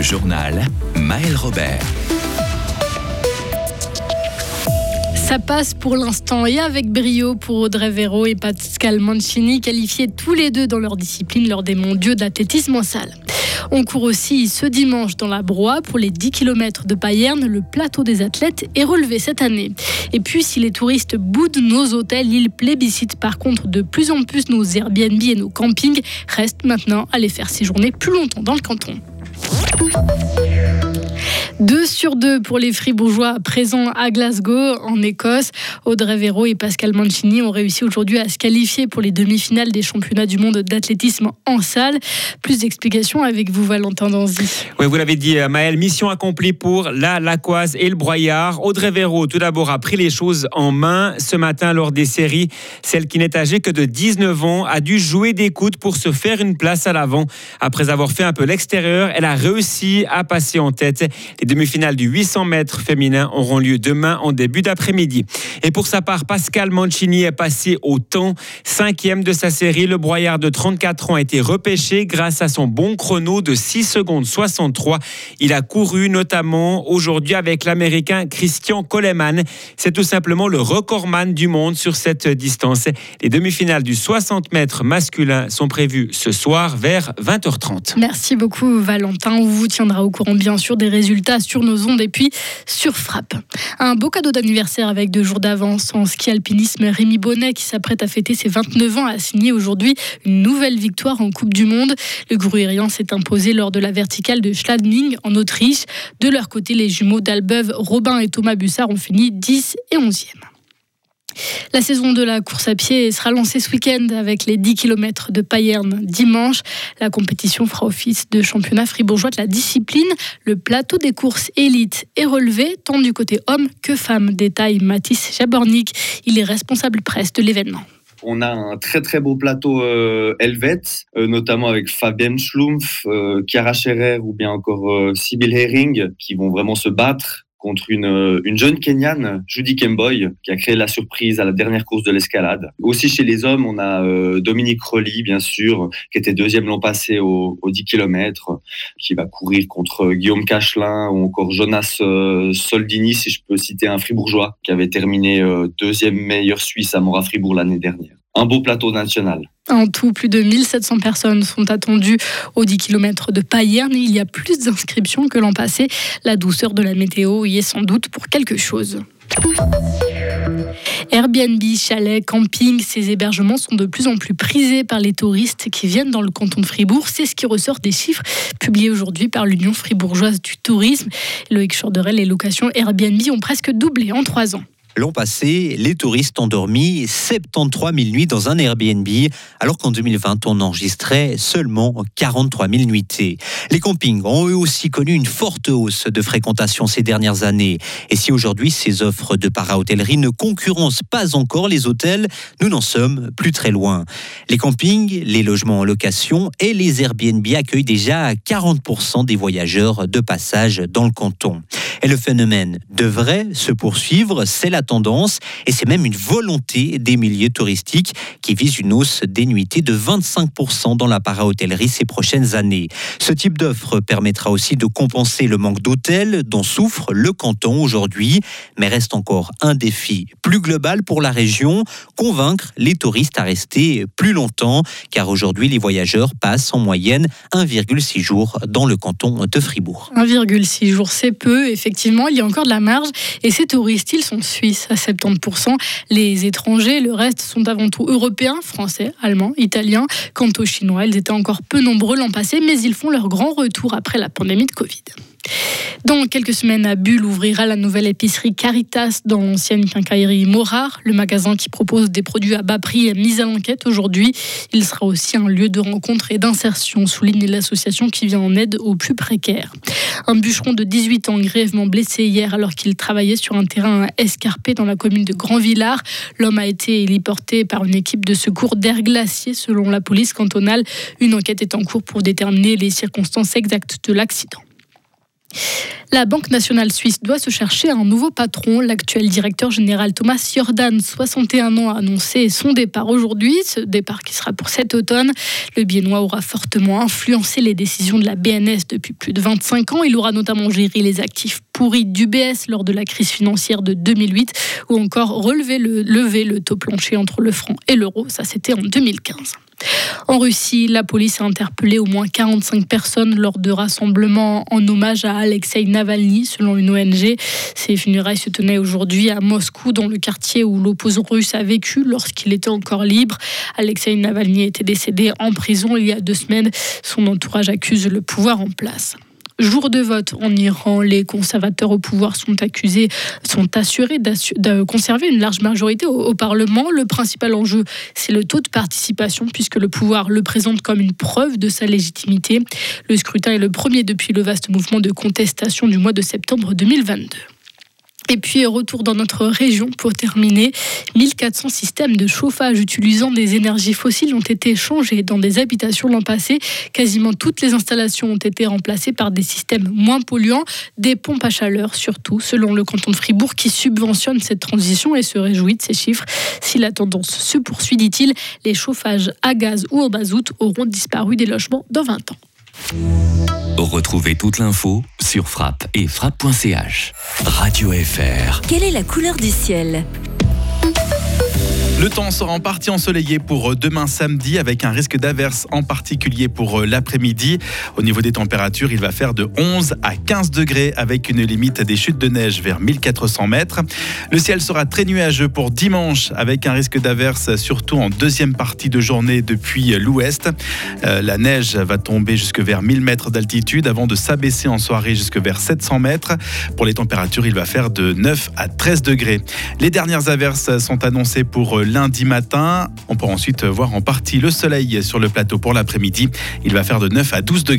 Le journal Maël Robert. Ça passe pour l'instant et avec brio pour Audrey Véro et Pascal Mancini, qualifiés tous les deux dans leur discipline lors des mondiaux d'athlétisme en salle. On court aussi ce dimanche dans la Broye pour les 10 km de Payerne. Le plateau des athlètes est relevé cette année. Et puis, si les touristes boudent nos hôtels, ils plébiscitent par contre de plus en plus nos Airbnb et nos campings. Reste maintenant à les faire séjourner plus longtemps dans le canton. Bye. 2 sur 2 pour les Fribourgeois présents à Glasgow, en Écosse. Audrey Véro et Pascal Mancini ont réussi aujourd'hui à se qualifier pour les demi-finales des championnats du monde d'athlétisme en salle. Plus d'explications avec vous, Valentin Danzy. Oui, vous l'avez dit, Maëlle, mission accomplie pour la Lacoise et le Broyard. Audrey Véro, tout d'abord, a pris les choses en main ce matin lors des séries. Celle qui n'est âgée que de 19 ans a dû jouer des coudes pour se faire une place à l'avant. Après avoir fait un peu l'extérieur, elle a réussi à passer en tête. Les demi-finales du 800 mètres féminin auront lieu demain en début d'après-midi. Et pour sa part, Pascal Mancini est passé au temps. Cinquième de sa série, le broyard de 34 ans a été repêché grâce à son bon chrono de 6 secondes 63. Il a couru notamment aujourd'hui avec l'Américain Christian Coleman. C'est tout simplement le recordman du monde sur cette distance. Les demi-finales du 60 mètres masculin sont prévues ce soir vers 20h30. Merci beaucoup Valentin. On vous tiendra au courant bien sûr des résultats sur nos ondes et puis sur Frappe. Un beau cadeau d'anniversaire avec deux jours d'avance en ski alpinisme. Rémi Bonnet qui s'apprête à fêter ses 29 ans a signé aujourd'hui une nouvelle victoire en Coupe du Monde. Le Gruyérien s'est imposé lors de la verticale de Schladming en Autriche. De leur côté, les jumeaux d'Albeuve, Robin et Thomas Bussard ont fini 10 et 11e. La saison de la course à pied sera lancée ce week-end avec les 10 km de Payerne dimanche. La compétition fera office de championnat fribourgeois de la discipline. Le plateau des courses élites est relevé tant du côté homme que femme. Détail Mathis Jabornik. Il est responsable presse de l'événement. On a un très très beau plateau euh, helvète, euh, notamment avec Fabienne Schlumpf, euh, Chiara Scherer ou bien encore euh, Sibyl Herring, qui vont vraiment se battre contre une, euh, une jeune Kenyane, Judy Kemboy, qui a créé la surprise à la dernière course de l'escalade. Aussi chez les hommes, on a euh, Dominique Rolly, bien sûr, qui était deuxième l'an passé au, au 10 km, qui va courir contre Guillaume Cachelin ou encore Jonas euh, Soldini, si je peux citer un fribourgeois, qui avait terminé euh, deuxième meilleur Suisse à Mora Fribourg l'année dernière. Un beau plateau national. En tout, plus de 1700 personnes sont attendues aux 10 km de Payerne. Il y a plus d'inscriptions que l'an passé. La douceur de la météo y est sans doute pour quelque chose. Airbnb, chalets, camping, ces hébergements sont de plus en plus prisés par les touristes qui viennent dans le canton de Fribourg. C'est ce qui ressort des chiffres publiés aujourd'hui par l'Union fribourgeoise du tourisme. Loïc Chorderel, les locations Airbnb ont presque doublé en trois ans. L'an passé, les touristes ont dormi 73 000 nuits dans un Airbnb, alors qu'en 2020, on enregistrait seulement 43 000 nuitées. Les campings ont eux aussi connu une forte hausse de fréquentation ces dernières années. Et si aujourd'hui ces offres de para-hôtellerie ne concurrencent pas encore les hôtels, nous n'en sommes plus très loin. Les campings, les logements en location et les Airbnb accueillent déjà 40% des voyageurs de passage dans le canton. Et le phénomène devrait se poursuivre, c'est la tendance, et c'est même une volonté des milieux touristiques qui visent une hausse des de 25% dans la para-hôtellerie ces prochaines années. Ce type d'offre permettra aussi de compenser le manque d'hôtels dont souffre le canton aujourd'hui, mais reste encore un défi plus global pour la région, convaincre les touristes à rester plus longtemps, car aujourd'hui les voyageurs passent en moyenne 1,6 jours dans le canton de Fribourg. 1,6 jours, c'est peu, effectivement, il y a encore de la marge, et ces touristes, ils sont suisses à 70%. Les étrangers, le reste, sont avant tout européens, français, allemands, italiens. Quant aux Chinois, ils étaient encore peu nombreux l'an passé, mais ils font leur grand retour après la pandémie de Covid. Dans quelques semaines, à Bulle ouvrira la nouvelle épicerie Caritas dans l'ancienne quincaillerie Morard. Le magasin qui propose des produits à bas prix est mis à l'enquête aujourd'hui. Il sera aussi un lieu de rencontre et d'insertion, souligne l'association qui vient en aide aux plus précaires. Un bûcheron de 18 ans grièvement blessé hier alors qu'il travaillait sur un terrain escarpé dans la commune de Grand-Villard. L'homme a été héliporté par une équipe de secours d'air glacier selon la police cantonale. Une enquête est en cours pour déterminer les circonstances exactes de l'accident. La Banque nationale suisse doit se chercher un nouveau patron. L'actuel directeur général Thomas Jordan, 61 ans, a annoncé son départ aujourd'hui. Ce départ qui sera pour cet automne. Le Biennois aura fortement influencé les décisions de la BNS depuis plus de 25 ans. Il aura notamment géré les actifs pourris d'UBS lors de la crise financière de 2008 ou encore relevé le, levé le taux plancher entre le franc et l'euro. Ça, c'était en 2015. En Russie, la police a interpellé au moins 45 personnes lors de rassemblements en hommage à Alexei Navalny, selon une ONG. Ces funérailles se tenaient aujourd'hui à Moscou, dans le quartier où l'opposant russe a vécu lorsqu'il était encore libre. Alexei Navalny était décédé en prison il y a deux semaines. Son entourage accuse le pouvoir en place jour de vote en Iran, les conservateurs au pouvoir sont accusés, sont assurés de conserver une large majorité au, Parlement. Le principal enjeu, c'est le taux de participation, puisque le pouvoir le présente comme une preuve de sa légitimité. Le scrutin est le premier depuis le vaste mouvement de contestation du mois de septembre 2022. Et puis, retour dans notre région pour terminer. 1400 systèmes de chauffage utilisant des énergies fossiles ont été changés dans des habitations l'an passé. Quasiment toutes les installations ont été remplacées par des systèmes moins polluants, des pompes à chaleur surtout, selon le canton de Fribourg qui subventionne cette transition et se réjouit de ces chiffres. Si la tendance se poursuit, dit-il, les chauffages à gaz ou au mazout auront disparu des logements dans 20 ans. Retrouvez toute l'info sur frappe et frappe.ch. Radio FR. Quelle est la couleur du ciel? Le temps sera en partie ensoleillé pour euh, demain samedi avec un risque d'averse en particulier pour euh, l'après-midi. Au niveau des températures, il va faire de 11 à 15 degrés avec une limite des chutes de neige vers 1400 mètres. Le ciel sera très nuageux pour dimanche avec un risque d'averse surtout en deuxième partie de journée depuis l'ouest. Euh, la neige va tomber jusque vers 1000 mètres d'altitude avant de s'abaisser en soirée jusque vers 700 mètres. Pour les températures, il va faire de 9 à 13 degrés. Les dernières averses sont annoncées pour lundi matin. On peut ensuite voir en partie le soleil sur le plateau pour l'après-midi. Il va faire de 9 à 12 degrés.